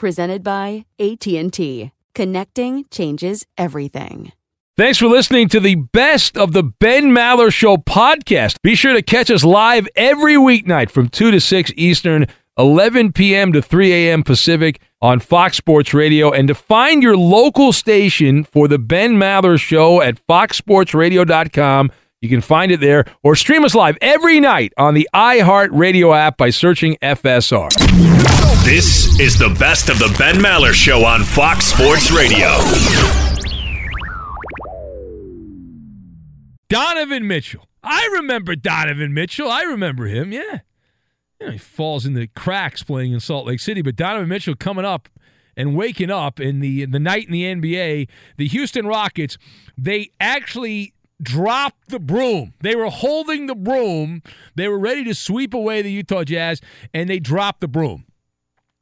Presented by AT&T. Connecting changes everything. Thanks for listening to the best of the Ben Maller Show podcast. Be sure to catch us live every weeknight from 2 to 6 Eastern, 11 p.m. to 3 a.m. Pacific on Fox Sports Radio. And to find your local station for the Ben Maller Show at foxsportsradio.com, you can find it there or stream us live every night on the iHeartRadio app by searching FSR. This is the best of the Ben Maller Show on Fox Sports Radio. Donovan Mitchell. I remember Donovan Mitchell. I remember him, yeah. You know, he falls in the cracks playing in Salt Lake City, but Donovan Mitchell coming up and waking up in the the night in the NBA, the Houston Rockets, they actually dropped the broom. They were holding the broom. They were ready to sweep away the Utah Jazz, and they dropped the broom.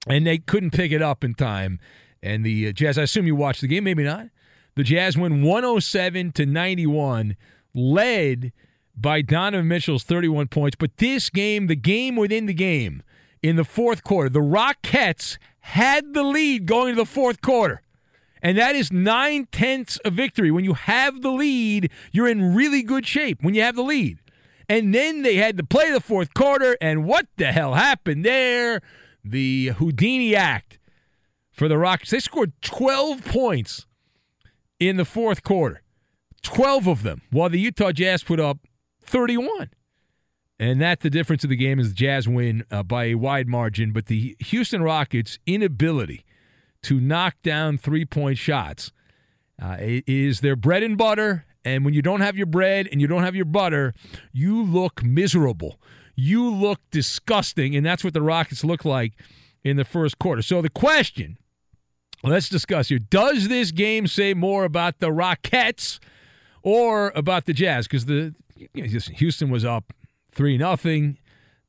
And they couldn't pick it up in time. And the uh, Jazz, I assume you watched the game, maybe not. The Jazz win 107 to 91, led by Donovan Mitchell's 31 points. But this game, the game within the game, in the fourth quarter, the Rockets had the lead going to the fourth quarter. And that is nine tenths of victory. When you have the lead, you're in really good shape when you have the lead. And then they had to play the fourth quarter, and what the hell happened there? The Houdini Act for the Rockets. They scored 12 points in the fourth quarter, 12 of them, while the Utah Jazz put up 31. And that's the difference of the game is the Jazz win uh, by a wide margin, but the Houston Rockets' inability to knock down three point shots uh, is their bread and butter. And when you don't have your bread and you don't have your butter, you look miserable. You look disgusting. And that's what the Rockets look like in the first quarter. So the question let's discuss here does this game say more about the Rockets or about the Jazz? Because the you know, Houston was up 3 nothing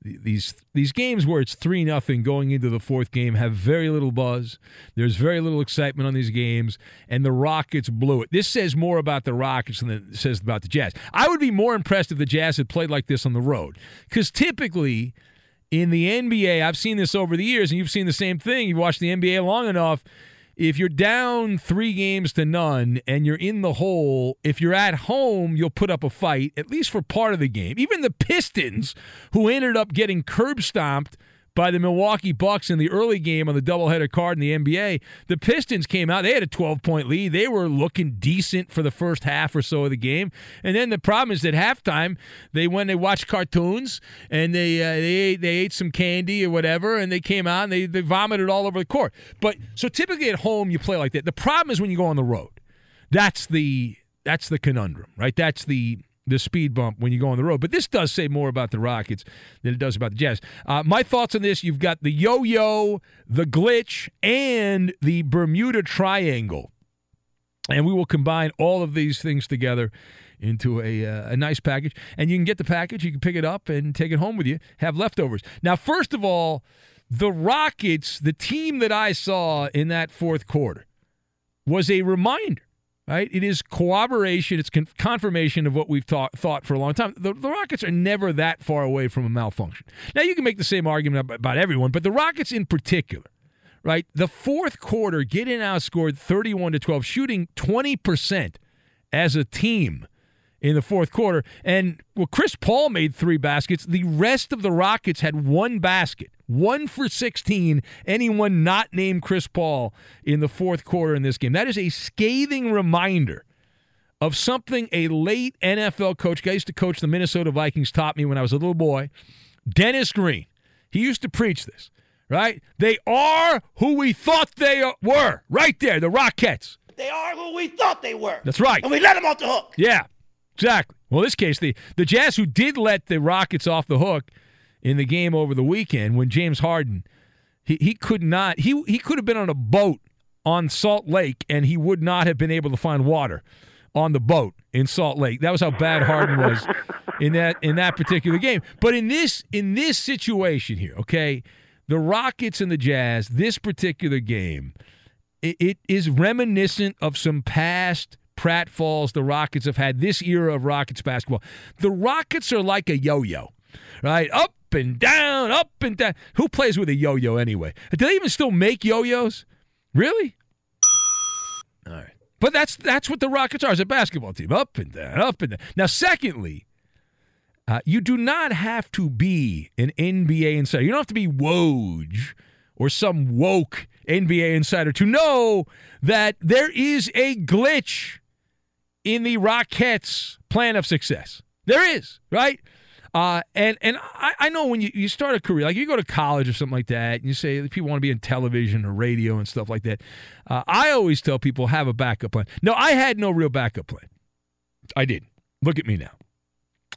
these these games where it's three nothing going into the fourth game have very little buzz. There's very little excitement on these games, and the Rockets blew it. This says more about the Rockets than it says about the Jazz. I would be more impressed if the Jazz had played like this on the road, because typically in the NBA, I've seen this over the years, and you've seen the same thing. You've watched the NBA long enough if you're down three games to none and you're in the hole, if you're at home, you'll put up a fight, at least for part of the game. Even the Pistons, who ended up getting curb stomped by the Milwaukee Bucks in the early game on the doubleheader card in the NBA. The Pistons came out; they had a 12 point lead. They were looking decent for the first half or so of the game, and then the problem is that halftime they went they watched cartoons and they uh, they ate, they ate some candy or whatever, and they came out and they they vomited all over the court. But so typically at home you play like that. The problem is when you go on the road. That's the that's the conundrum, right? That's the the speed bump when you go on the road. But this does say more about the Rockets than it does about the Jazz. Uh, my thoughts on this: you've got the yo-yo, the glitch, and the Bermuda Triangle, and we will combine all of these things together into a, uh, a nice package. And you can get the package, you can pick it up and take it home with you. Have leftovers. Now, first of all, the Rockets, the team that I saw in that fourth quarter, was a reminder right? It is corroboration, it's con- confirmation of what we've ta- thought for a long time. The, the, Rockets are never that far away from a malfunction. Now, you can make the same argument about, about everyone, but the Rockets in particular, right? The fourth quarter, getting outscored 31 to 12, shooting 20% as a team in the fourth quarter. And well, Chris Paul made three baskets. The rest of the Rockets had one basket, one for 16. Anyone not named Chris Paul in the fourth quarter in this game. That is a scathing reminder of something a late NFL coach, I used to coach the Minnesota Vikings, taught me when I was a little boy. Dennis Green. He used to preach this, right? They are who we thought they were. Right there, the Rockets. They are who we thought they were. That's right. And we let them off the hook. Yeah. Exactly. Well, in this case, the, the Jazz, who did let the Rockets off the hook in the game over the weekend when James Harden, he, he could not, he, he could have been on a boat on Salt Lake and he would not have been able to find water on the boat in Salt Lake. That was how bad Harden was in that in that particular game. But in this in this situation here, okay, the Rockets and the Jazz, this particular game, it, it is reminiscent of some past Pratt Falls, the Rockets have had this era of Rockets basketball. The Rockets are like a yo yo, right? Up and down, up and down. Who plays with a yo yo anyway? Do they even still make yo yos? Really? All right. But that's that's what the Rockets are as a basketball team. Up and down, up and down. Now, secondly, uh, you do not have to be an NBA insider. You don't have to be Woj or some woke NBA insider to know that there is a glitch in the Rockets' plan of success. There is, right? Uh, and and I, I, know when you, you start a career, like you go to college or something like that, and you say people want to be in television or radio and stuff like that. Uh, I always tell people have a backup plan. No, I had no real backup plan. I didn't. Look at me now.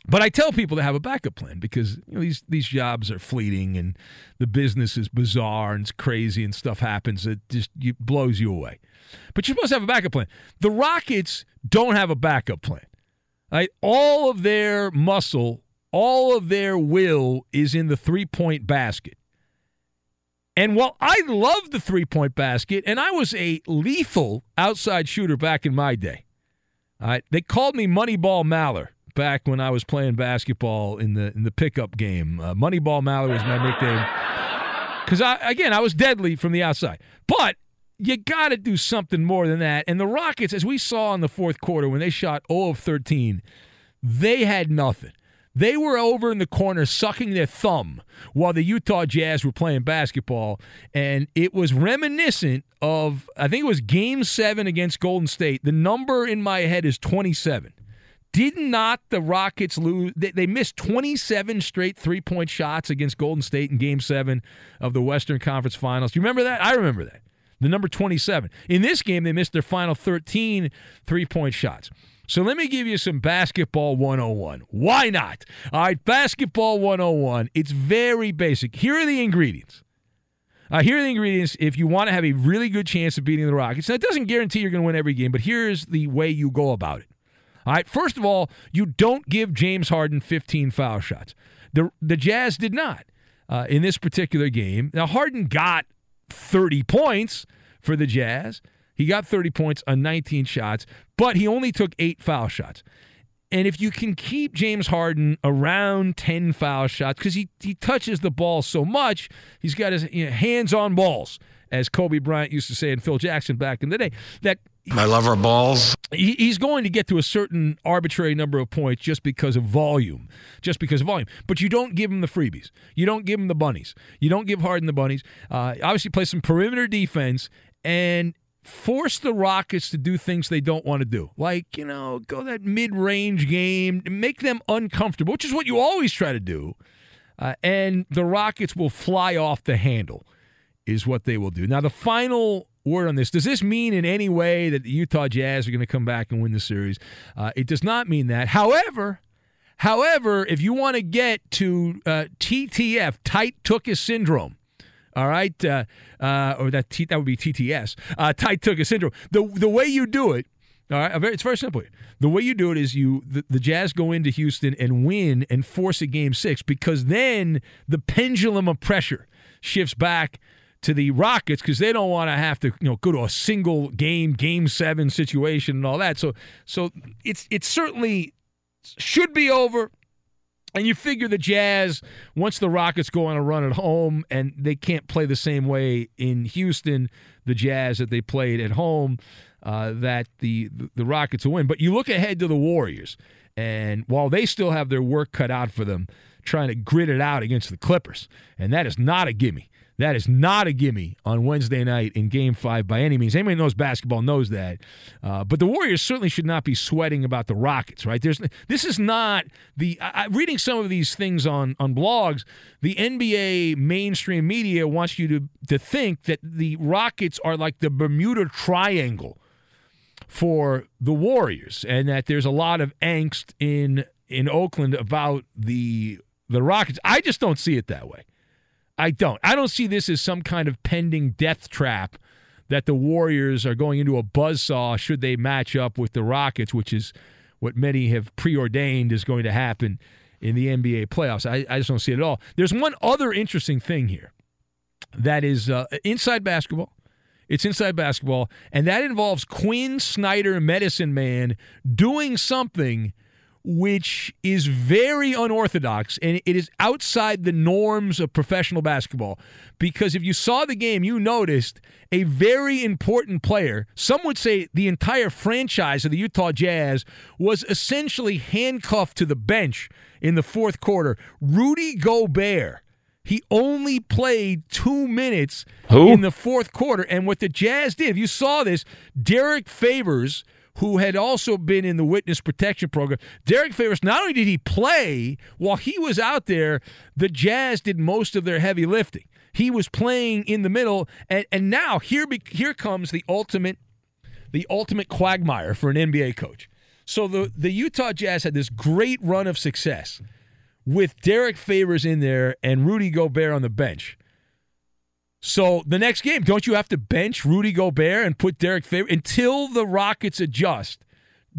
But I tell people to have a backup plan because you know, these these jobs are fleeting and the business is bizarre and it's crazy and stuff happens that just blows you away. But you're supposed to have a backup plan. The Rockets don't have a backup plan. Right? All of their muscle, all of their will is in the three point basket. And while I love the three point basket, and I was a lethal outside shooter back in my day, all right, they called me Moneyball Maller back when I was playing basketball in the in the pickup game. Uh, Moneyball Maller was my nickname because I again I was deadly from the outside. But you got to do something more than that. And the Rockets, as we saw in the fourth quarter when they shot 0 of 13, they had nothing. They were over in the corner sucking their thumb while the Utah Jazz were playing basketball. And it was reminiscent of, I think it was game seven against Golden State. The number in my head is 27. Did not the Rockets lose? They, they missed 27 straight three point shots against Golden State in game seven of the Western Conference Finals. Do you remember that? I remember that. The number 27. In this game, they missed their final 13 three point shots. So let me give you some basketball 101. Why not? All right, basketball 101. It's very basic. Here are the ingredients. Uh, here are the ingredients if you want to have a really good chance of beating the Rockets. Now, it doesn't guarantee you're going to win every game, but here's the way you go about it. All right, first of all, you don't give James Harden 15 foul shots. The, the Jazz did not uh, in this particular game. Now, Harden got 30 points for the Jazz. He got 30 points on 19 shots, but he only took eight foul shots. And if you can keep James Harden around 10 foul shots, because he, he touches the ball so much, he's got his you know, hands on balls, as Kobe Bryant used to say and Phil Jackson back in the day, that My lover balls. He's going to get to a certain arbitrary number of points just because of volume, just because of volume. But you don't give him the freebies. You don't give him the bunnies. You don't give Harden the bunnies. Uh, obviously, play some perimeter defense and force the Rockets to do things they don't want to do. Like, you know, go that mid range game, make them uncomfortable, which is what you always try to do. Uh, and the Rockets will fly off the handle, is what they will do. Now, the final word on this does this mean in any way that the Utah Jazz are going to come back and win the series? Uh, it does not mean that. However, however, if you want to get to uh, TTF, tight Tookus syndrome, all right, uh, uh, or that T, that would be TTS, uh, tight Tookus syndrome. The the way you do it, all right, it's very simple. The way you do it is you the, the Jazz go into Houston and win and force a game six because then the pendulum of pressure shifts back to the Rockets because they don't want to have to you know go to a single game game seven situation and all that. So so it's it's certainly should be over. And you figure the Jazz, once the Rockets go on a run at home and they can't play the same way in Houston, the Jazz that they played at home, uh, that the the Rockets will win. But you look ahead to the Warriors, and while they still have their work cut out for them, trying to grit it out against the Clippers, and that is not a gimme. That is not a gimme on Wednesday night in Game Five by any means. Anybody knows basketball knows that. Uh, but the Warriors certainly should not be sweating about the Rockets, right? There's this is not the. I, reading some of these things on on blogs, the NBA mainstream media wants you to to think that the Rockets are like the Bermuda Triangle for the Warriors, and that there's a lot of angst in in Oakland about the the Rockets. I just don't see it that way. I don't. I don't see this as some kind of pending death trap that the Warriors are going into a buzzsaw should they match up with the Rockets, which is what many have preordained is going to happen in the NBA playoffs. I, I just don't see it at all. There's one other interesting thing here that is uh, inside basketball. It's inside basketball, and that involves Quin Snyder, medicine man, doing something which is very unorthodox and it is outside the norms of professional basketball. Because if you saw the game, you noticed a very important player, some would say the entire franchise of the Utah Jazz, was essentially handcuffed to the bench in the fourth quarter. Rudy Gobert. He only played two minutes Who? in the fourth quarter. And what the Jazz did, if you saw this, Derrick Favors who had also been in the witness protection program. Derrick Favors, not only did he play, while he was out there, the Jazz did most of their heavy lifting. He was playing in the middle, and, and now here, here comes the ultimate, the ultimate quagmire for an NBA coach. So the, the Utah Jazz had this great run of success with Derrick Favors in there and Rudy Gobert on the bench. So the next game, don't you have to bench Rudy Gobert and put Derrick Favors until the Rockets adjust?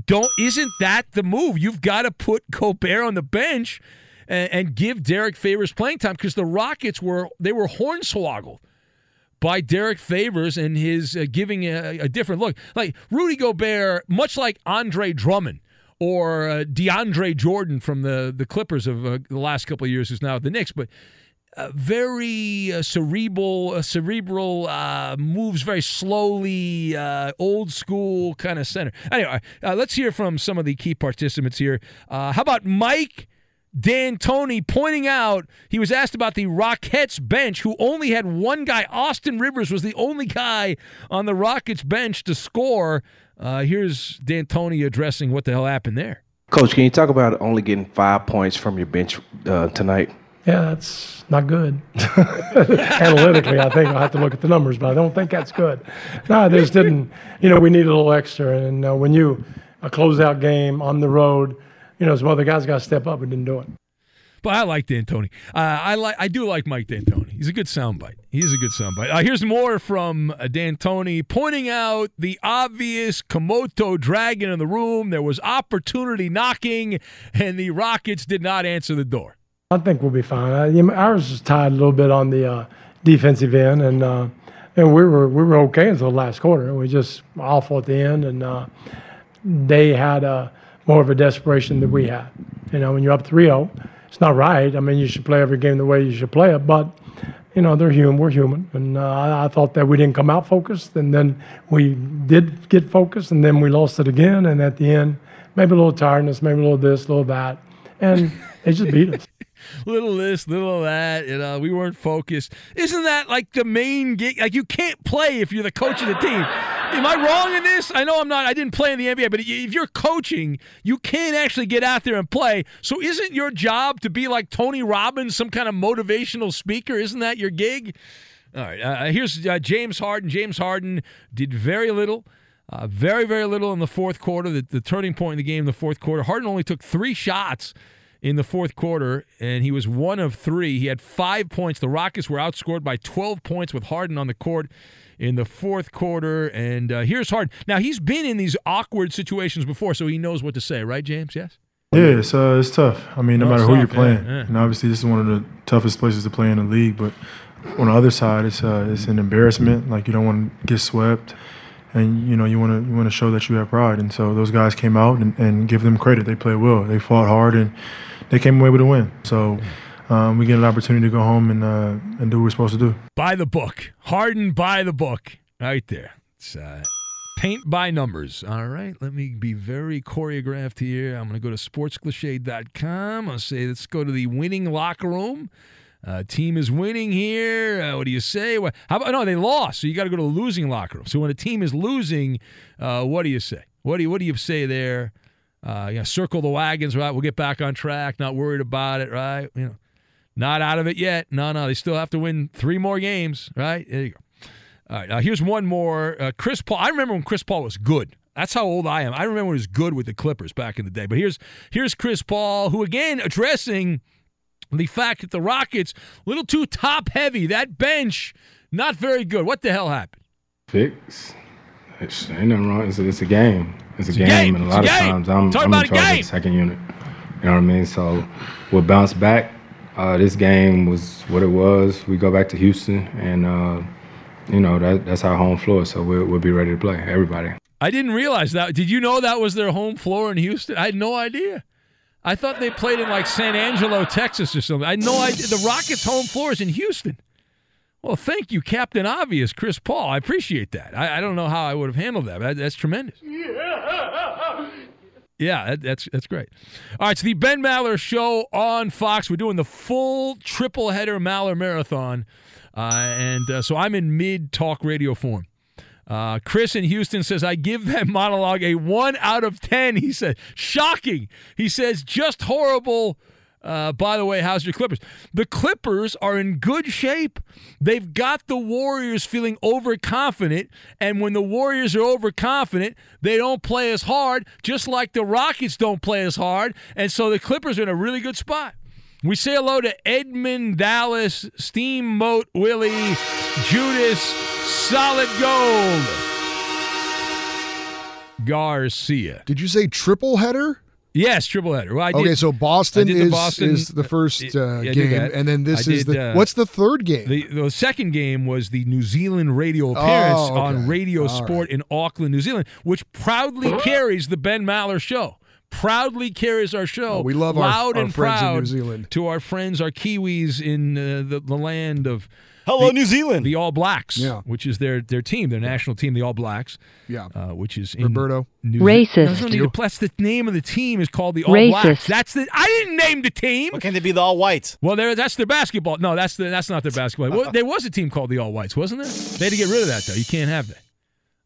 Don't isn't that the move? You've got to put Gobert on the bench and, and give Derrick Favors playing time because the Rockets were they were hornswoggled by Derrick Favors and his uh, giving a, a, different look. Like Rudy Gobert, much like Andre Drummond or uh, DeAndre Jordan from the the Clippers of uh, the last couple of years, who's now at the Knicks, but uh, very uh, cerebral, uh, cerebral uh, moves very slowly, uh, old school kind of center. Anyway, let's hear from some of the key participants here. how about Mike D'Antoni pointing out he was asked about the Rockets bench, who only had one guy. Austin Rivers was the only guy on the Rockets bench to score. here's D'Antoni addressing what the hell happened there. Coach, can you talk about only getting five points from your bench tonight? Yeah, that's not good. Analytically, I think I'll have to look at the numbers, but I don't think that's good. No, just didn't, you know, we need a little extra. And uh, when you, a closeout game on the road, you know, some other guys got to step up and didn't do it. But I like D'Antoni. Uh, I like. I do like Mike D'Antoni. He's a good soundbite. He's a good soundbite. Uh, here's more from uh, D'Antoni pointing out the obvious Komodo dragon in the room. There was opportunity knocking, and the Rockets did not answer the door. I think we'll be fine. Uh, ours is tied a little bit on the uh, defensive end, and uh, and we were we were okay until the last quarter. We just awful at the end, and uh, they had uh, more of a desperation than we had. You know, when you're up 3-0, it's not right. I mean, you should play every game the way you should play it, but you know, they're human. We're human, and uh, I, I thought that we didn't come out focused, and then we did get focused, and then we lost it again, and at the end, maybe a little tiredness, maybe a little this, a little that, and they just beat us. Little this, little that. You know, we weren't focused. Isn't that like the main gig? Like you can't play if you're the coach of the team. Am I wrong in this? I know I'm not. I didn't play in the NBA, but if you're coaching, you can't actually get out there and play. So isn't your job to be like Tony Robbins, some kind of motivational speaker? Isn't that your gig? All right. Uh, here's uh, James Harden. James Harden did very little. Uh, very, very little in the fourth quarter. The, the turning point in the game in the fourth quarter. Harden only took three shots in the fourth quarter, and he was one of three. He had five points. The Rockets were outscored by 12 points with Harden on the court in the fourth quarter. And uh, here's Harden. Now, he's been in these awkward situations before, so he knows what to say, right, James? Yes? Yeah, it's, uh, it's tough. I mean, no, No, matter it's who you're playing. yeah, yeah. And obviously, this is one of the toughest places to play in the league. But on the other side, it's, uh, it's an embarrassment. Like, you don't want to get swept. And, you know, you want to you want to show that you have pride. And so those guys came out and, and give them credit. They played well. They fought hard, and they came away with a win. So um, we get an opportunity to go home and, uh, and do what we're supposed to do. By the book. Harden by the book. Right there. It's uh, paint by numbers. All right. Let me be very choreographed here. I'm going to go to sportscliche.com. To say, let's go to the winning locker room. Uh, team is winning here. Uh, what do you say? What, how about no? They lost, so you got to go to the losing locker room. So when a team is losing, uh, what do you say? What do you what do you say there? Uh, you know, circle the wagons, right? We'll get back on track. Not worried about it, right? You know, not out of it yet. No, no, they still have to win three more games, right? There you go. All right, now here's one more. Uh, Chris Paul. I remember when Chris Paul was good. That's how old I am. I remember when he was good with the Clippers back in the day. But here's here's Chris Paul, who again addressing the fact that the Rockets a little too top heavy. That bench not very good. What the hell happened? Fix. Ain't nothing wrong. It's it's a game. It's a It's game, game. and a lot of times I'm, Talk I'm in charge of the second unit. You know what I mean? So we'll bounce back. Uh, this game was what it was. We go back to Houston, and uh, you know that that's our home floor. So we'll, we'll be ready to play. Everybody. I didn't realize that. Did you know that was their home floor in Houston? I had no idea. I thought they played in like San Angelo, Texas or something. I had no idea. The Rockets' home floor is in Houston. Well, thank you, Captain Obvious, Chris Paul. I appreciate that. I, I don't know how I would have handled that. But that's tremendous. Yeah, that, that's that's great. All right, it's the Ben Maller Show on Fox. We're doing the full triple header Maller Marathon, uh, and uh, so I'm in mid talk radio form. Uh, Chris in Houston says, I give that monologue a one out of 10. He said, shocking. He says, just horrible. Uh, by the way, how's your Clippers? The Clippers are in good shape. They've got the Warriors feeling overconfident. And when the Warriors are overconfident, they don't play as hard, just like the Rockets don't play as hard. And so the Clippers are in a really good spot. We say hello to Edmund Dallas, Steamboat Willie, Judas, Solid Gold, Garcia. Did you say triple header? Yes, triple header. Well, I did, okay, so Boston, I did the is, Boston is the first uh, yeah, game, and then this is the uh, what's the third game? The, the second game was the New Zealand radio appearance Oh, okay. on Radio All Sport in Auckland, New Zealand, which proudly carries the Ben Maller Show. Proudly carries our show. Oh, we love our- loud our and friends in proud New Zealand. to our friends, our Kiwis in uh, the, the land of Hello, the- New Zealand. the All Blacks, Yeah. which is their their team, their national team, the All Blacks. Yeah. uh, which is in Roberto. New Racist. No, no, no, That's the name of the team is called the All Racist. Blacks. That's the. I didn't name the team. Why can't they be the all whites? Well, that's their basketball. No, that's the, that's not their basketball. Well, there was a team called the All Whites, wasn't there? They had to get rid of that though. You can't have that.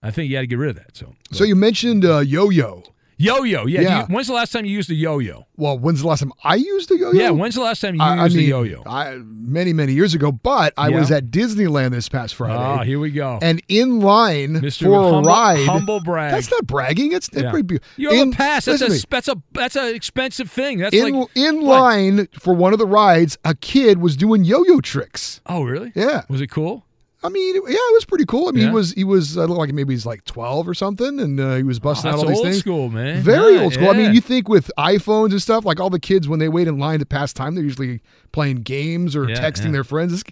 I think you had to get rid of that. So so you mentioned uh, yo-yo. Yo-yo, yeah. Yeah. You- when's the last time you used a yo-yo? Well, when's the last time I used a yo-yo? Yeah. When's the last time you I, I used mean, a yo-yo? I, many many years ago, but I Yeah. was at Disneyland this past Friday. Ah, here we go. and in line Mr. for a ride. humble brag. That's not bragging. It's Yeah. pretty be- You have in, a pass. That's a, listen to me. that's a that's an expensive thing. That's in like in what? line for one of the rides. A kid was doing yo-yo tricks. Oh, really? Yeah. Was it cool? I mean, yeah, it was pretty cool. I mean, Yeah. he was he was uh, like maybe he's like twelve or something, and uh, he was busting Oh, out all these old things. school, man. Very Yeah, old school. I mean, you think with iPhones and stuff, like all the kids when they wait in line to pass time, they're usually playing games or Yeah, texting yeah. their friends. This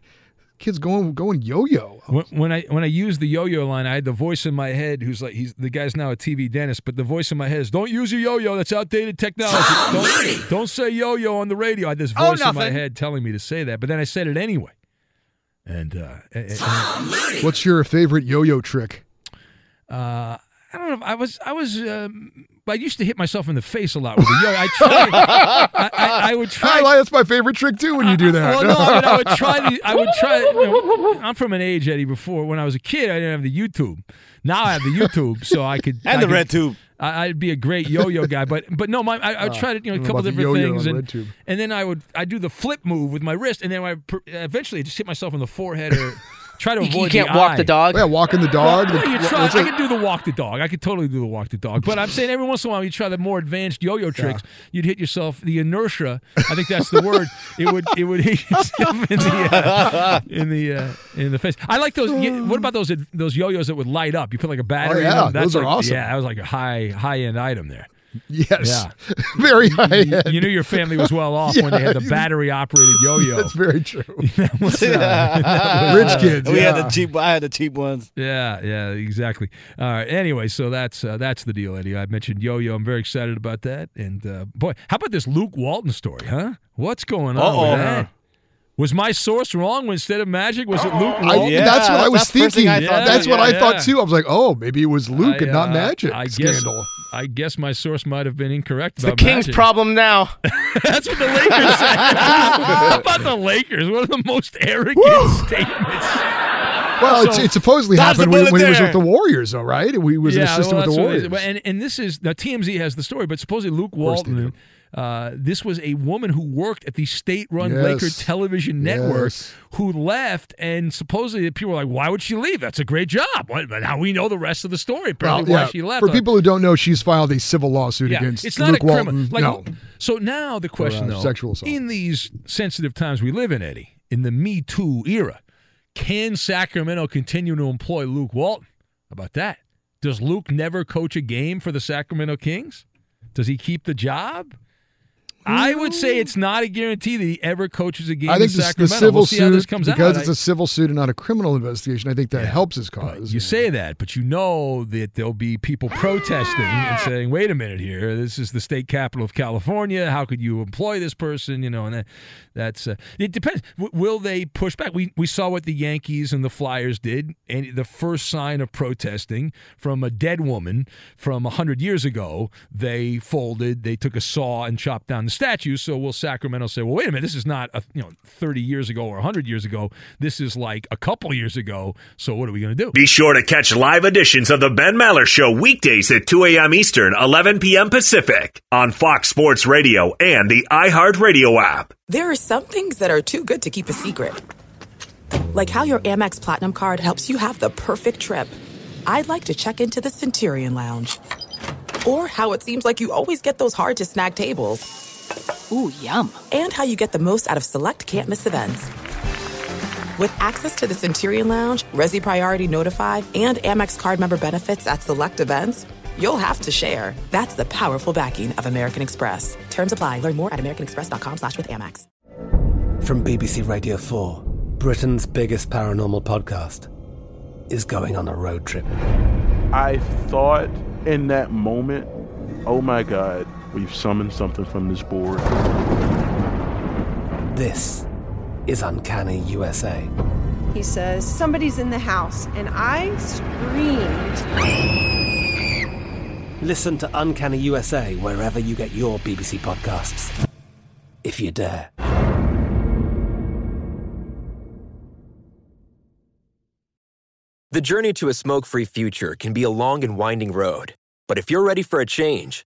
kid's going going yo-yo. When, when I when I used the yo-yo line, I had the voice in my head who's like he's the guy's now a TV dentist, but the voice in my head is don't use your yo-yo. That's outdated technology. Don't, don't say yo-yo on the radio. I had this Oh, voice in my head telling me to say that, but then I said it anyway. And, uh, and- and- What's your favorite yo-yo trick? uh, I don't know. I was, I was, um, I used to hit myself in the face a lot with a yo. I tried. I, I, I would try. I that's my favorite trick too. When you do that, Well, no, I, mean, I would try. To, I would try. You know, I'm from an age, Eddie. Before when I was a kid, I didn't have the YouTube. Now I have the YouTube, so I could And I the could- red tube. I, I'd be a great yo-yo guy, but but no, my I, I would Oh, try to you know I a couple about different yo-yo things, and, red tube. and then I would I do the flip move with my wrist, and then I eventually just hit myself in the forehead or try to You- you can't the walk eye. the dog? Yeah, walking the dog. Well, you try, I it- could do the walk the dog. I could totally do the walk the dog. But I'm saying every once in a while, you try the more advanced yo-yo tricks. You'd hit yourself. The inertia, I think that's the word. It would it would hit yourself in the uh, in the uh, in the face. I like those. What about those those yo-yos that would light up? You put like a battery. in Oh, yeah, them? That's those are like- awesome. Yeah, that was like a high high end item there. Yes. Yeah. Very high You, end. you knew your family was well off when they had the battery operated yo-yo. That's very true. That was, uh, that was, Rich kids. We had the cheap. I had the cheap ones. Yeah, yeah, exactly. All right. Anyway, so that's uh, that's the deal, Eddie. I mentioned Yo-Yo. I'm very excited about that. And uh, boy, how about this Luke Walton story, huh? What's going on Uh-oh. With that? Was my source wrong? Instead of Magic, was it Luke I, Yeah, that's what I was that's the first thing thinking. I thought, that's too. what I Yeah, thought too. I was like, oh, maybe it was Luke and not uh, Magic I guess, scandal. I guess my source might have been incorrect. It's the Kings' Magic. problem now. That's what the Lakers said. How about the Lakers? One of the most arrogant statements. Well, So- it supposedly happened when, bullet when he was with the Warriors, though, right? He was an assistant well, with the that's what it Warriors. And, and this is now TMZ has the story, but supposedly Luke course they Walton. Uh, this was a woman who worked at the state-run Yes. Laker television network Yes. who left, and supposedly people were like, "Why would she leave? That's a great job." What, but now we know the rest of the story. Well, Apparently, why yeah, she left. For Uh, people who don't know, she's filed a civil lawsuit yeah, against it's not Luke a criminal. Walton. Like, no, So now the question, uh, though, sexual assault. in these sensitive times we live in, Eddie, in the Me Too era, can Sacramento continue to employ Luke Walton? How about that? Does Luke never coach a game for the Sacramento Kings? Does he keep the job? I would say it's not a guarantee that he ever coaches a game I think in this, the civil we'll see how this suit comes because out. it's a civil suit and not a criminal investigation. I think that helps his cause. you say that, but you know that there'll be people protesting and saying, "Wait a minute here. This is the state capital of California. How could you employ this person?" You know, and that, that's uh, it depends. W- will they push back? We we saw what the Yankees and the Flyers did, and the first sign of protesting from a dead woman from hundred years ago, they folded. They took a saw and chopped down the statue. So will Sacramento say, "Well, wait a minute. This is not a, you know thirty years ago or hundred years ago. This is like a couple years ago. So what are we going to do?" Be sure to catch live editions of The Ben Maller Show weekdays at 2 a.m. Eastern, 11 p.m. Pacific on Fox Sports Radio and the iHeartRadio app. There are some things that are too good to keep a secret. Like how your Amex Platinum card helps you have the perfect trip. I'd like to check into the Centurion Lounge. Or how it seems like you always get those hard to snag tables. Ooh, yum. And how you get the most out of select can't miss events. With access to the Centurion Lounge, Resy Priority Notified, and Amex card member benefits at select events, you'll have to share. That's the powerful backing of American Express. Terms apply. Learn more at americanexpress.com slash with Amex. From BBC Radio 4, Britain's biggest paranormal podcast is going on a road trip. I thought in that moment, oh my God, we've summoned something from this board. This is Uncanny USA. He says, Somebody's in the house, and I screamed. Listen to Uncanny USA wherever you get your BBC podcasts, if you dare. The journey to a smoke free future can be a long and winding road. But if you're ready for a change,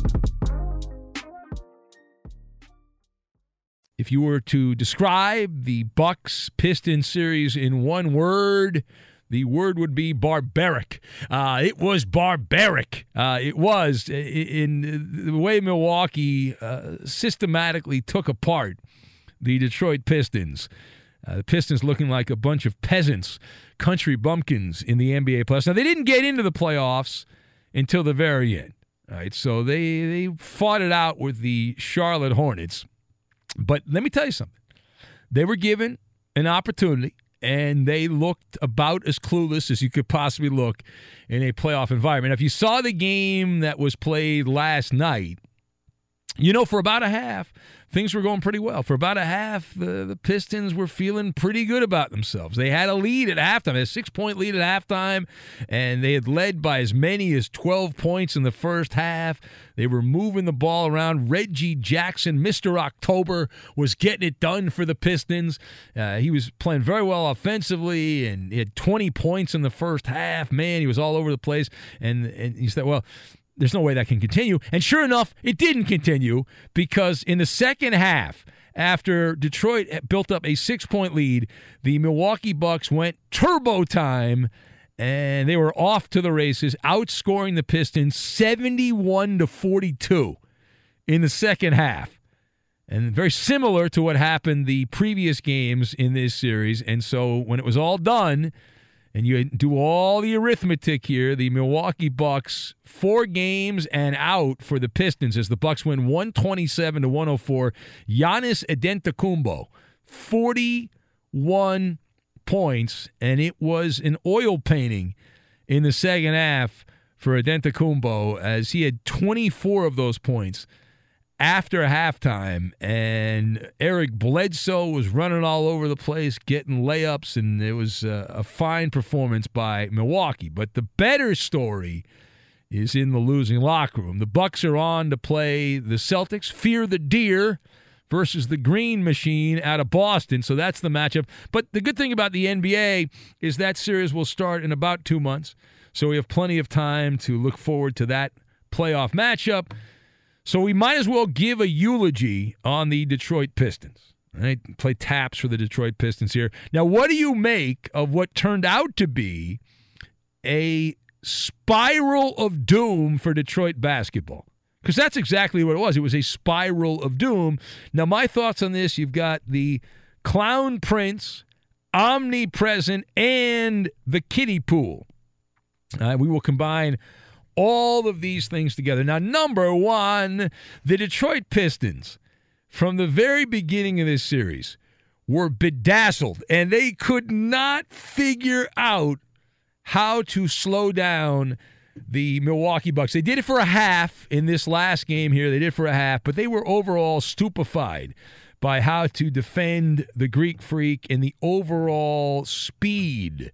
If you were to describe the Bucks Pistons series in one word, the word would be barbaric. Uh, it was barbaric. Uh, it was in the way Milwaukee uh, systematically took apart the Detroit Pistons. Uh, the Pistons looking like a bunch of peasants, country bumpkins in the NBA playoffs. Now they didn't get into the playoffs until the very end. All right, so they they fought it out with the Charlotte Hornets. But let me tell you something. They were given an opportunity and they looked about as clueless as you could possibly look in a playoff environment. If you saw the game that was played last night, you know, for about a half, things were going pretty well. For about a half, the, the Pistons were feeling pretty good about themselves. They had a lead at halftime, a six point lead at halftime, and they had led by as many as 12 points in the first half. They were moving the ball around. Reggie Jackson, Mr. October, was getting it done for the Pistons. Uh, he was playing very well offensively, and he had 20 points in the first half. Man, he was all over the place. And, and he said, well, there's no way that can continue. And sure enough, it didn't continue because in the second half, after Detroit built up a six point lead, the Milwaukee Bucks went turbo time and they were off to the races, outscoring the Pistons 71 to 42 in the second half. And very similar to what happened the previous games in this series. And so when it was all done, and you do all the arithmetic here, the Milwaukee Bucks four games and out for the Pistons as the Bucks win 127 to 104. Giannis Antetokounmpo, 41 points, and it was an oil painting in the second half for Antetokounmpo as he had 24 of those points after halftime, and Eric Bledsoe was running all over the place, getting layups, and it was a, a, fine performance by Milwaukee. But the better story is in the losing locker room. The Bucks are on to play the Celtics, fear the deer versus the Green Machine out of Boston. So that's the matchup. But the good thing about the NBA is that series will start in about two months. So we have plenty of time to look forward to that playoff matchup. So we might as well give a eulogy on the Detroit Pistons. Right? Play taps for the Detroit Pistons here. Now, what do you make of what turned out to be a spiral of doom for Detroit basketball? Because that's exactly what it was. It was a spiral of doom. Now, my thoughts on this you've got the clown prince, omnipresent, and the kiddie pool. Uh, we will combine all of these things together. Now, number one, the Detroit Pistons, from the very beginning of this series, were bedazzled and they could not figure out how to slow down the Milwaukee Bucks. They did it for a half in this last game here. They did it for a half, but they were overall stupefied by how to defend the Greek Freak and the overall speed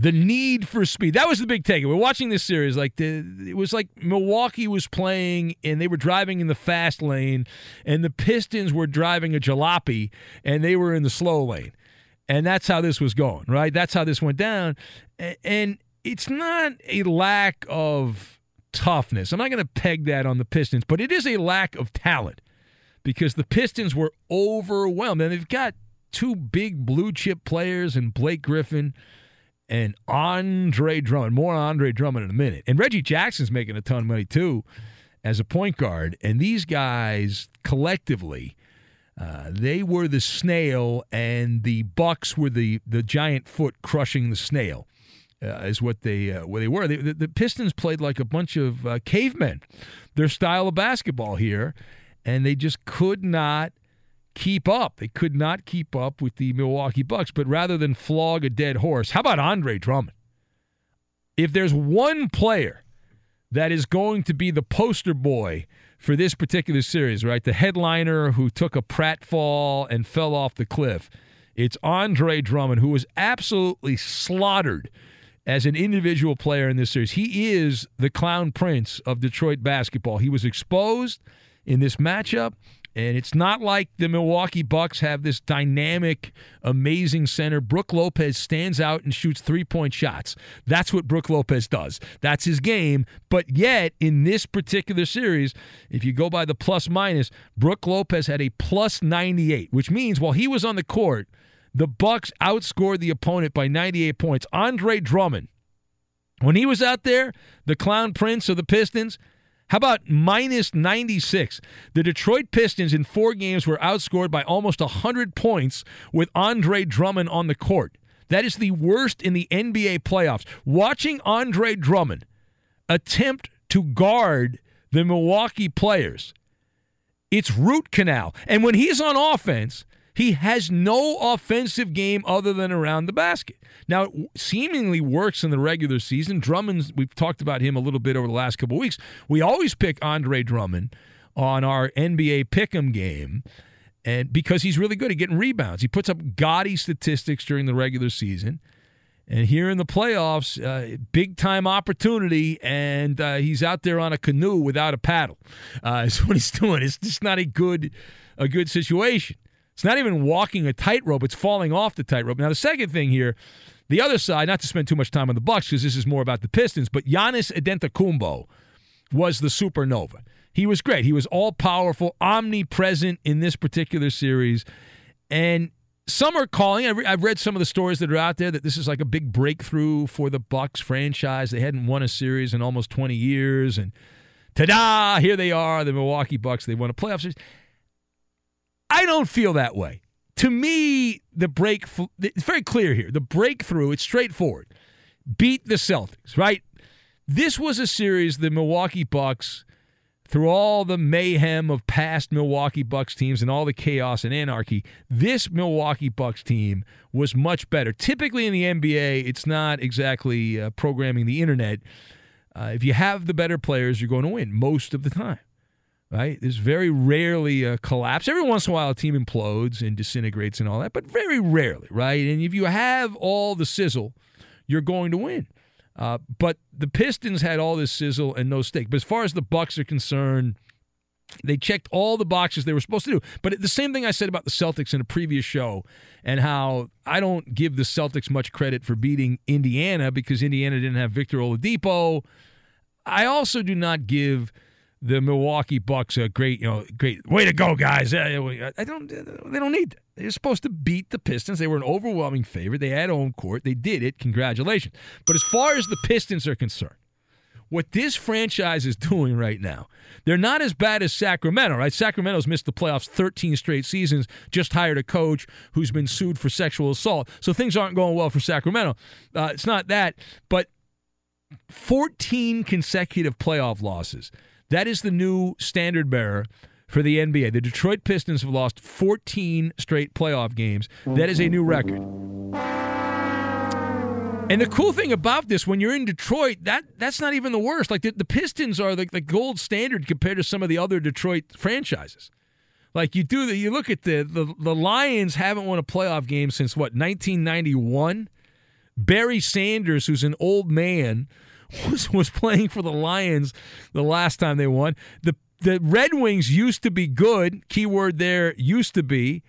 the need for speed. That was the big takeaway. We're watching this series like the, it was like Milwaukee was playing and they were driving in the fast lane, and the Pistons were driving a jalopy and they were in the slow lane, and that's how this was going. Right? That's how this went down, and it's not a lack of toughness. I'm not going to peg that on the Pistons, but it is a lack of talent because the Pistons were overwhelmed, and they've got two big blue chip players and Blake Griffin and Andre Drummond. More Andre Drummond in a minute. And Reggie Jackson's making a ton of money too as a point guard, and these guys collectively. Uh, they were the snail, and the Bucks were the, the giant foot crushing the snail. Uh, is what they uh, what they were. They, the, the, Pistons played like a bunch of uh, cavemen. Their style of basketball here, and they just could not keep up. They could not keep up with the Milwaukee Bucks. But rather than flog a dead horse, how about Andre Drummond? If there's one player that is going to be the poster boy for this particular series, right? The headliner who took a pratfall and fell off the cliff. It's Andre Drummond, who was absolutely slaughtered as an individual player in this series. He is the clown prince of Detroit basketball. He was exposed in this matchup. And it's not like the Milwaukee Bucks have this dynamic, amazing center. Brook Lopez stands out and shoots three point shots. That's what Brook Lopez does. That's his game. But yet, in this particular series, if you go by the plus minus, Brook Lopez had a plus 98, which means while he was on the court, the Bucks outscored the opponent by 98 points. Andre Drummond, when he was out there, the clown prince of the Pistons, how about minus 96? The Detroit Pistons in four games were outscored by almost 100 points with Andre Drummond on the court. That is the worst in the NBA playoffs. Watching Andre Drummond attempt to guard the Milwaukee players, it's root canal. And when he's on offense, he has no offensive game other than around the basket. Now, it seemingly works in the regular season. Drummond, we've talked about him a little bit over the last couple weeks. We always pick Andre Drummond on our NBA Pick'em game and because he's really good at getting rebounds. He puts up gaudy statistics during the regular season. And here in the playoffs, uh, big time opportunity, and uh, he's out there on a canoe without a paddle. Uh, is what he's doing. It's just not a good, a good situation. It's not even walking a tightrope; it's falling off the tightrope. Now, the second thing here, the other side, not to spend too much time on the Bucks because this is more about the Pistons, but Giannis Antetokounmpo was the supernova. He was great. He was all powerful, omnipresent in this particular series, and some are calling. I've read some of the stories that are out there that this is like a big breakthrough for the Bucks franchise. They hadn't won a series in almost 20 years, and ta-da! Here they are, the Milwaukee Bucks. They won a playoff series. I don't feel that way. To me, the break it's very clear here. The breakthrough, it's straightforward. Beat the Celtics, right? This was a series the Milwaukee Bucks through all the mayhem of past Milwaukee Bucks teams and all the chaos and anarchy, this Milwaukee Bucks team was much better. Typically in the NBA, it's not exactly uh, programming the internet. Uh, if you have the better players, you're going to win most of the time right? There's very rarely a collapse. Every once in a while, a team implodes and disintegrates and all that, but very rarely, right? And if you have all the sizzle, you're going to win. Uh, but the Pistons had all this sizzle and no steak. But as far as the Bucks are concerned, they checked all the boxes they were supposed to do. But the same thing I said about the Celtics in a previous show, and how I don't give the Celtics much credit for beating Indiana because Indiana didn't have Victor Oladipo. I also do not give the Milwaukee Bucks a great, you know, great way to go, guys. I don't, they don't need. They're supposed to beat the Pistons. They were an overwhelming favorite. They had home court. They did it. Congratulations. But as far as the Pistons are concerned, what this franchise is doing right now, they're not as bad as Sacramento, right? Sacramento's missed the playoffs 13 straight seasons, just hired a coach who's been sued for sexual assault. So things aren't going well for Sacramento. Uh, it's not that, but 14 consecutive playoff losses. That is the new standard bearer for the NBA. The Detroit Pistons have lost 14 straight playoff games. That is a new record. And the cool thing about this, when you're in Detroit, that that's not even the worst. Like the, the Pistons are like the gold standard compared to some of the other Detroit franchises. Like you do the, you look at the, the the Lions haven't won a playoff game since what 1991. Barry Sanders, who's an old man, was, was playing for the Lions the last time they won. The the Red Wings used to be good. Keyword there used to be,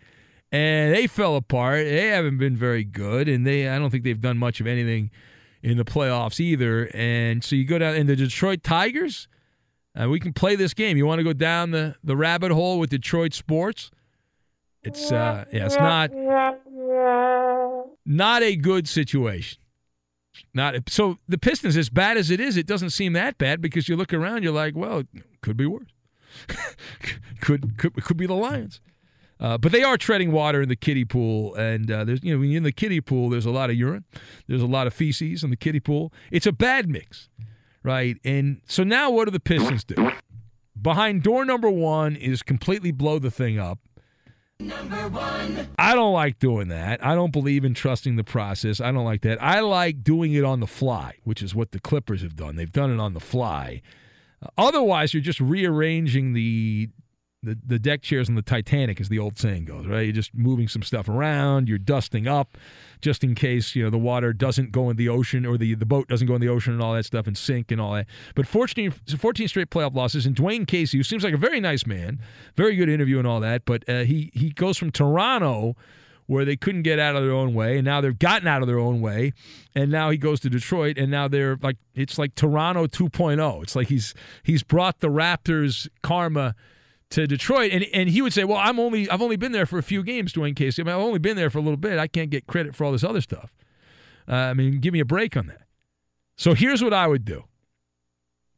and they fell apart. They haven't been very good, and they I don't think they've done much of anything in the playoffs either. And so you go down in the Detroit Tigers. Uh, we can play this game. You want to go down the, the rabbit hole with Detroit sports? It's uh yeah, it's not not a good situation. Not so the Pistons, as bad as it is, it doesn't seem that bad because you look around, you're like, well, it Could be worse. could could could be the Lions. Uh, but they are treading water in the kiddie pool, and uh, there's you know when you're in the kiddie pool, there's a lot of urine, there's a lot of feces in the kiddie pool. It's a bad mix, right? And so now, what do the Pistons do? Behind door number one is completely blow the thing up. I don't like doing that. I don't believe in trusting the process. I don't like that. I like doing it on the fly, which is what the Clippers have done. They've done it on the fly. Otherwise, you're just rearranging the the, the deck chairs on the Titanic, as the old saying goes, right? You're just moving some stuff around, you're dusting up just in case, you know, the water doesn't go in the ocean or the, the boat doesn't go in the ocean and all that stuff and sink and all that. But 14, 14 straight playoff losses, and Dwane Casey, who seems like a very nice man, very good interview and all that, but uh, he, he goes from Toronto where they couldn't get out of their own way, and now they've gotten out of their own way, and now he goes to Detroit, and now they're like it's like Toronto 2.0. It's like he's he's brought the Raptors karma to Detroit, and and he would say, "Well, I'm only I've only been there for a few games, Dwane Casey. I mean, I've only been there for a little bit. I can't get credit for all this other stuff. Uh, I mean, give me a break on that." So here's what I would do: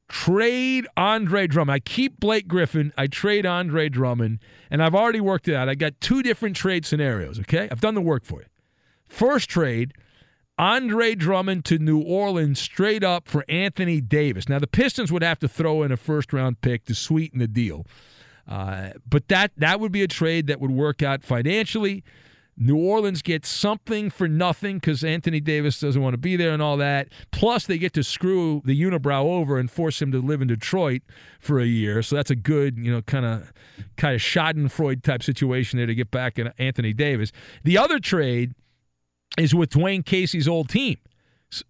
trade Andre Drummond. I keep Blake Griffin. I trade Andre Drummond, and I've already worked it out. I got two different trade scenarios. Okay, I've done the work for you. First trade. Andre Drummond to New Orleans straight up for Anthony Davis. Now, the Pistons would have to throw in a first round pick to sweeten the deal. Uh, but that that would be a trade that would work out financially. New Orleans gets something for nothing because Anthony Davis doesn't want to be there and all that. Plus, they get to screw the unibrow over and force him to live in Detroit for a year. So that's a good, you know, kind of kind of Schadenfreude type situation there to get back at Anthony Davis. The other trade is with Dwane Casey's old team,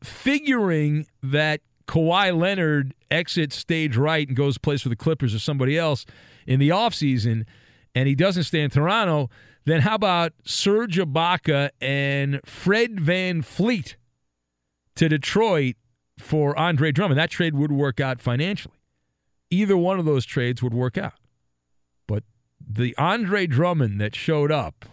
figuring that Kawhi Leonard exits stage right and goes plays for the Clippers or somebody else in the offseason and he doesn't stay in Toronto, then how about Serge Ibaka and Fred VanVleet to Detroit for Andre Drummond? That trade would work out financially. Either one of those trades would work out. But the Andre Drummond that showed up,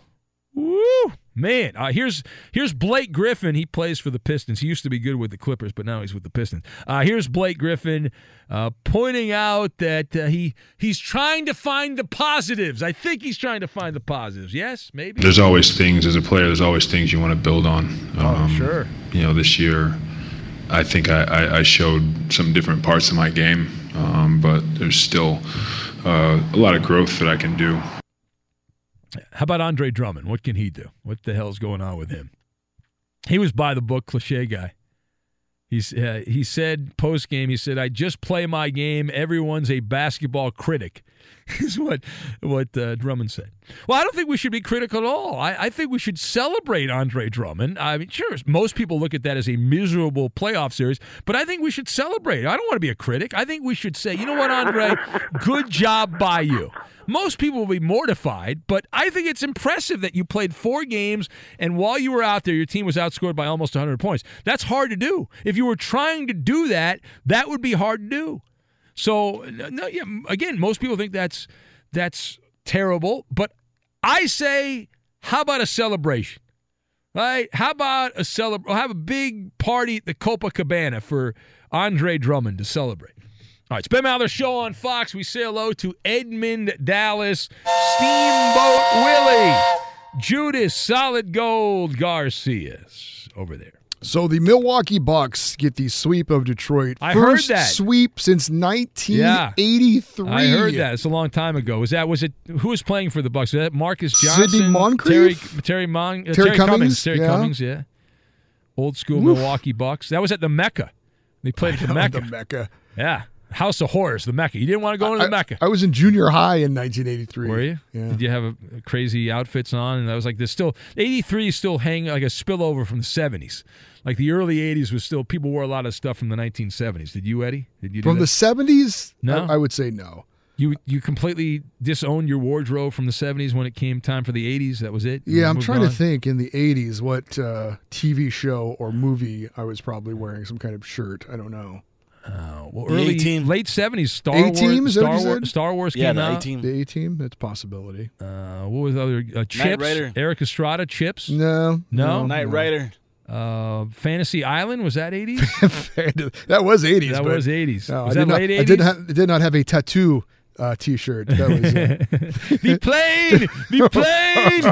woo, Man, uh, here's here's Blake Griffin. He plays for the Pistons. He used to be good with the Clippers, but now he's with the Pistons. Uh, here's Blake Griffin uh, pointing out that uh, he he's trying to find the positives. I think he's trying to find the positives. Yes, maybe. There's always things as a player. There's always things you want to build on. Um, oh, sure. You know, this year, I think I, I, I showed some different parts of my game, um, but there's still uh, a lot of growth that I can do. How about Andre Drummond? What can he do? What the hell's going on with him? He was by the book cliche guy. He's uh, he said post game. He said, "I just play my game. Everyone's a basketball critic." is what what uh, Drummond said. Well, I don't think we should be critical at all. I, I, think we should celebrate Andre Drummond. I mean, sure, most people look at that as a miserable playoff series, but I think we should celebrate. I don't want to be a critic. I think we should say, you know what, Andre, good job by you. Most people will be mortified, but I think it's impressive that you played four games and while you were out there, your team was outscored by almost 100 points. That's hard to do. If you were trying to do that, that would be hard to do. So no, yeah, again, most people think that's that's terrible, but I say, how about a celebration? Right? How about a celebration? Have a big party at the Copacabana for Andre Drummond to celebrate. All right, it's Ben Maller Show on Fox. We say hello to Edmund Dallas, Steamboat Willie, Judas Solid Gold Garcias over there. So the Milwaukee Bucks get the sweep of Detroit. I First heard that sweep since 1983. Yeah, I heard that. It's a long time ago. Was that was it? Who was playing for the Bucks? Was that Marques Johnson, Sidney Moncrief, Terry Terry, Mon, uh, Terry Terry Cummings? Cummings, Terry Yeah. Cummings, yeah. Old school Oof. Milwaukee Bucks. That was at the Mecca. They played at the Mecca. the Mecca. Yeah, House of Horrors, the Mecca. You didn't want to go into the Mecca. I was in junior high in 1983. Were you? Yeah. Did you have a, crazy outfits on? And I was like, there's still 83 is still hanging like a spillover from the 70s. Like the early 80s was still people wore a lot of stuff from the 1970s. Did you, Eddie? Did you From that? the 70s? No? I, I would say no. You you completely disowned your wardrobe from the 70s when it came time for the 80s. That was it. You Yeah, I'm trying on? to think in the 80s what uh, TV show or movie I was probably wearing some kind of shirt. I don't know. Uh, well, The early A-Team. late 70s Star A-Team, Wars is that what Star, you War. Star Wars Yeah, came the out. A-Team. The A-Team, that's a possibility. Uh, what was the other uh, Chips? Rider. Erik Estrada, Chips? No. No? Knight Rider. Uh, Fantasy Island was that 80s? that was 80s. That but- was 80s. No, Was I that did not, late I did 80s? not, did not have a tattoo uh, T-shirt. That was. Uh, the plane, the plane.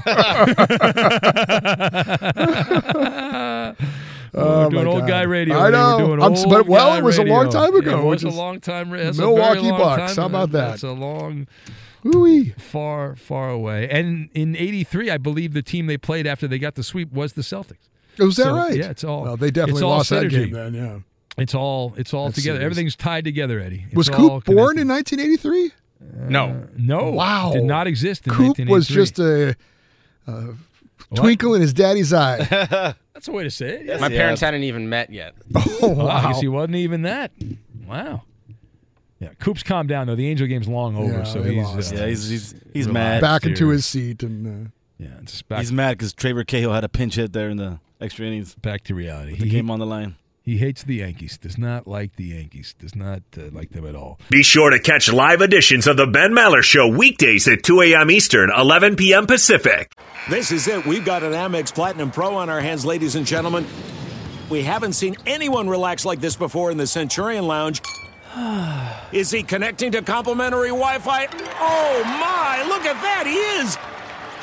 Oh, we're doing old God. guy radio. I know. We're doing I'm but, well, guy it was a long radio. time ago, It was a long time. That's Milwaukee long Bucks. time. How about that? It's a long, Ooh-wee. far, far away. And in '83, I believe the team they played after they got the sweep was the Celtics. Was that So, right? Yeah, it's all. Well, they definitely all lost that game then. Yeah. It's all. It's all That's together. serious. Everything's tied together, Eddie. It's Was all Coop born in 1983? No. No. Wow. Did not exist in Coop was just a uh, twinkle in his daddy's eye. That's a way to say it. My yes. parents hadn't even met yet. Oh, Wow, I guess he wasn't even that. Wow. Yeah, Coop's calmed down though. The Angel game's long over, Yeah, so they he's lost. uh, Yeah, he's he's, he's mad. Back into his seat and. Uh, Yeah, it's back, He's mad because Trevor Cahill had a pinch hit there in the extra innings. back to reality. With the game on the line. He hates the Yankees. Does not like the Yankees. Does not uh, like them at all. Be sure to catch live editions of the Ben Maller Show weekdays at 2 a.m. Eastern, 11 p.m. Pacific. This is it. We've got an Amex Platinum Pro on our hands, ladies and gentlemen. We haven't seen anyone relax like this before in the Centurion Lounge. Is he connecting to complimentary Wi Fi? Oh my, look at that, he is!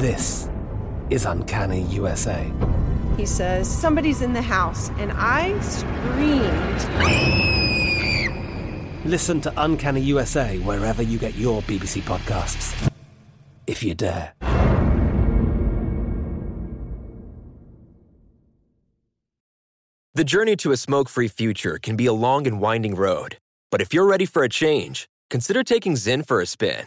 This is Uncanny USA. He says, Somebody's in the house, and I screamed. Listen to Uncanny USA wherever you get your BBC podcasts, if you dare. The journey to a smoke free future can be a long and winding road. But if you're ready for a change, consider taking Zyn for a spin.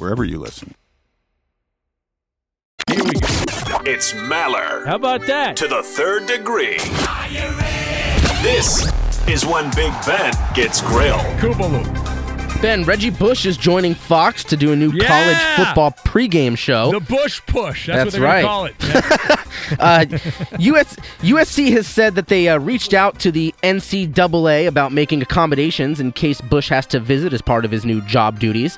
wherever you listen. It's Maller. How about that? To the third degree. This is when Big Ben gets grilled. Ben, Reggie Bush is joining Fox to do a new Yeah! college football pregame show. The Bush push. That's, That's what they're right. going to call it. uh, US, USC has said that they uh, reached out to the NCAA about making accommodations in case Bush has to visit as part of his new job duties.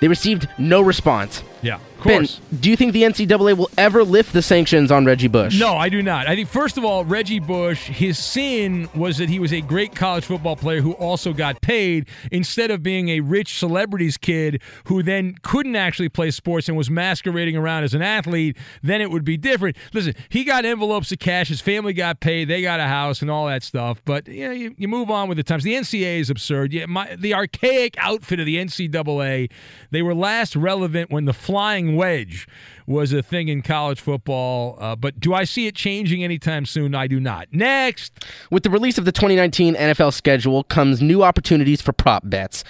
They received no response. Yeah. Course. Ben, do you think the NCAA will ever lift the sanctions on Reggie Bush? No, I do not. I think first of all, Reggie Bush, his sin was that he was a great college football player who also got paid instead of being a rich celebrities kid who then couldn't actually play sports and was masquerading around as an athlete. Then it would be different. Listen, he got envelopes of cash. His family got paid. They got a house and all that stuff. But you know, you, you move on with the times. The NCAA is absurd. Yeah, my, the archaic outfit of the NCAA. They were last relevant when the flying wedge was a thing in college football. Uh, but do I see it changing anytime soon? I do not. Next. With the release of the 2019 NFL schedule comes new opportunities for prop bets.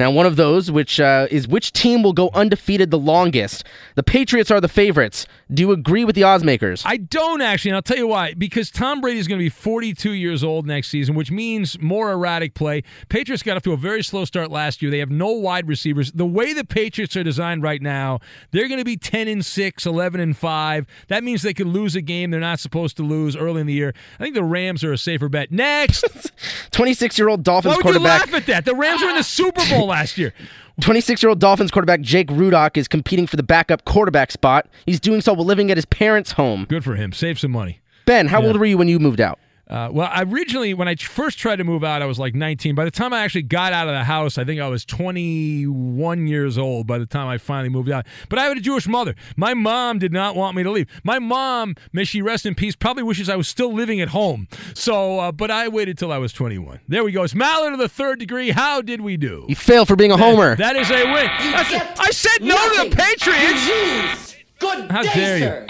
Now, one of those, which uh, is which team will go undefeated the longest. The Patriots are the favorites. Do you agree with the odds makers? I don't actually, and I'll tell you why. Because Tom Brady is going to be 42 years old next season, which means more erratic play. Patriots got off to a very slow start last year. They have no wide receivers. The way the Patriots are designed right now, they're going to be 10 and 6, 11 and 5. That means they could lose a game they're not supposed to lose early in the year. I think the Rams are a safer bet. Next. 26 year old Dolphins Why would quarterback. you laugh at that? The Rams were in the Super Bowl last year. 26 year old Dolphins quarterback Jake Rudock is competing for the backup quarterback spot. He's doing so while living at his parents' home. Good for him. Save some money. Ben, how old were you when you moved out? Uh, well, I originally, when I first tried to move out, I was like 19. By the time I actually got out of the house, I think I was 21 years old by the time I finally moved out. But I had a Jewish mother. My mom did not want me to leave. My mom, may she rest in peace, probably wishes I was still living at home. So, uh, but I waited till I was 21. There we go. It's Maller of the third degree. How did we do? You failed for being a homer. That is a win. That's a- I said no to the Patriots. Good How dare you?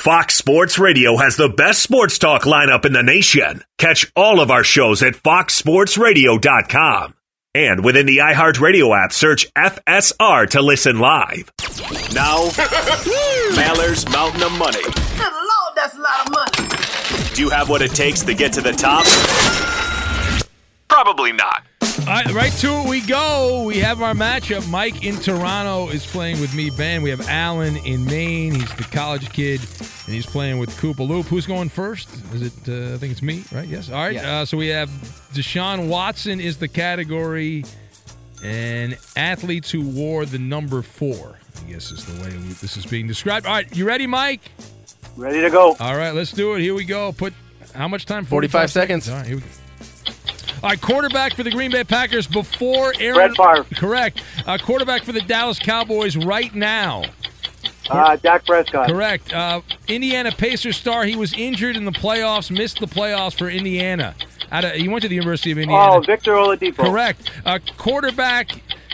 Fox Sports Radio has the best sports talk lineup in the nation. Catch all of our shows at foxsportsradio.com. And within the iHeartRadio app, search FSR to listen live. Now, Maller's Mountain of Money. Good Lord, that's a lot of money. Do you have what it takes to get to the top? Probably not. All right, right to it we go. We have our matchup. Mike in Toronto is playing with me, Ben. We have Alan in Maine. He's the college kid, and he's playing with Koopa Loop. Who's going first? Is it? Uh, I think it's me, right? Yes. All right. Uh, so we have Deshaun Watson is the category, and athletes who wore the number four. I guess is the way this is being described. All right, you ready, Mike? Ready to go. All right, let's do it. Here we go. Put how much time? 45 seconds. All right, here we go. All right, quarterback for the Green Bay Packers before Aaron. Brett Favre. Correct. Uh, quarterback for the Dallas Cowboys right now. Uh, Dak Prescott. Correct. Uh, Indiana Pacers star. He was injured in the playoffs. Missed the playoffs for Indiana. Out of, he went to the University of Indiana. Oh, Victor Oladipo. Correct. Uh, quarterback.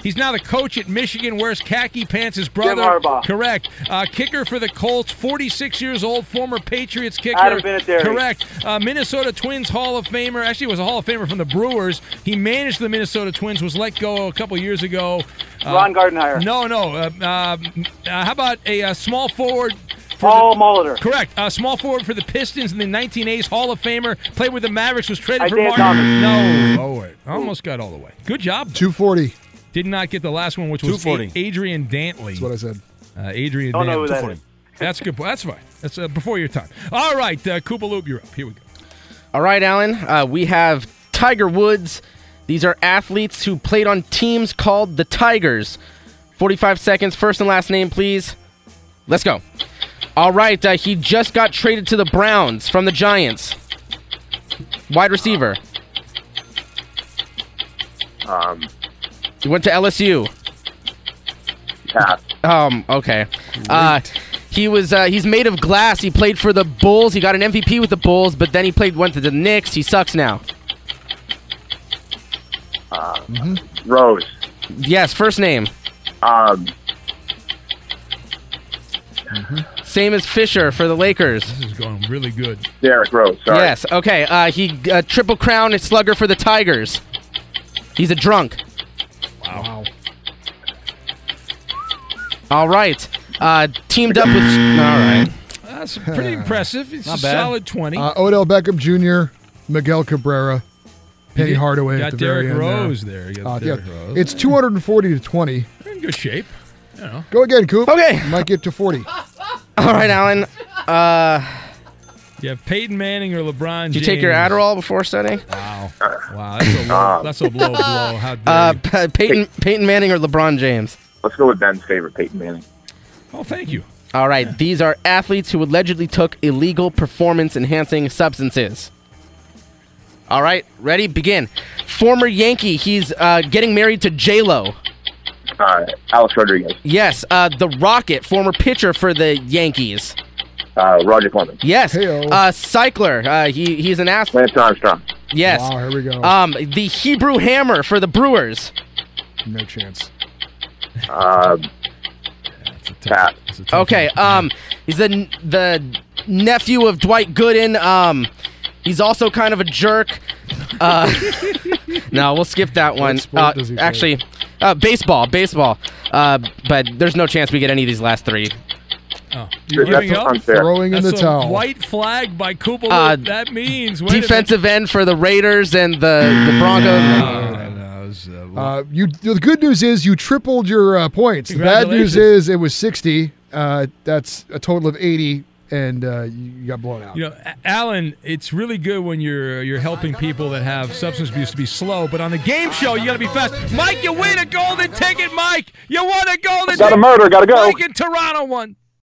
He's now the coach at Michigan. Wears khaki pants. His brother. Harbaugh. Correct. Uh, kicker for the Colts. 46 years old. Former Patriots kicker. Adam Vinatieri. Correct. Uh, Minnesota Twins Hall of Famer. Actually, was a Hall of Famer from the Brewers. He managed the Minnesota Twins. Was let go a couple years ago. Uh, Ron Gardenhire. No, no. Uh, uh, uh, how about a, uh small forward? For Paul the, Molitor. Correct. Uh, small forward for the Pistons in the 1980s. Hall of Famer. Played with the Mavericks. Was traded Isaiah for Mark. No. Oh wait. Almost got all the way. Good job. 240. Did not get the last one, which was Adrian Dantley. That's what I said. Uh, Adrian Don't Dantley. know who that is. That's good. That's fine. That's uh, before your time. All right, uh, Koopa Loop, you're up. Here we go. All right, Alan. Uh, we have Tiger Woods. These are athletes who played on teams called the Tigers. 45 seconds. First and last name, please. Let's go. All right. Uh, he just got traded to the Browns from the Giants. Wide receiver. Um, He went to LSU. pass. Um. Okay. Uh, he was. Uh, he's made of glass. He played for the Bulls. He got an MVP with the Bulls, but then he played. Went to the Knicks. He sucks now. Uh, Rose. Yes. First name. Um, Same as Fisher for the Lakers. This is going really good. Derrick Rose. Sorry. Yes. Okay. Uh, he uh, triple crown and slugger for the Tigers. He's a drunk. Wow. All right. Uh, teamed up with. All right. That's pretty impressive. It's Not a bad. solid 20. Uh, Odell Beckham Jr., Miguel Cabrera, Penny did- Hardaway got at the very Derrick end Rose there. You got Uh, Derrick yeah. Rose. It's 240 to 20. You're in good shape. You know. Go again, Coop. Okay. Might get to 40. All right, Alan. Uh, You have Peyton Manning or LeBron James. did you take your Adderall before studying? Wow. Wow. That's a low, that's a blow blow. How dare Uh, you. Peyton Peyton Manning or LeBron James? Let's go with Ben's favorite, Peyton Manning. Oh, thank you. All right, these are athletes who allegedly took illegal performance enhancing substances. All right, ready? Begin. Former Yankee, he's uh, getting married to J Lo. Uh, Alex Rodriguez. Yes, uh, the Rocket, former pitcher for the Yankees. Uh, Roger Clemens. Yes, uh, cycler. Uh, he he's an athlete. Lance Armstrong. Yes. Wow, here we go. Um, the Hebrew Hammer for the Brewers. No chance. Uh, Pat. Okay. Um, he's the the nephew of Dwight Gooden. Um, he's also kind of a jerk. Uh, no, we'll skip that one. Uh, does he play? actually, uh, baseball, baseball. Uh, but there's no chance we get any of these last three. Oh, you're That's giving up? unfair. Throwing in That's the a towel. white flag by Kupalo. Uh, that means wait Defensive end for the Raiders and the the Broncos. minute. No, no, uh, Uh, you. The good news is you tripled your uh, points. The bad news is it was 60. Uh, that's a total of 80, and uh, you you got blown out. You know, A- Alan, it's really good when you're you're helping people that have substance abuse to be slow, but on the game show you got to be fast. Mike, you win a golden ticket, Mike. You won a golden Got a ticket. murder, gotta go. Mike in Toronto won.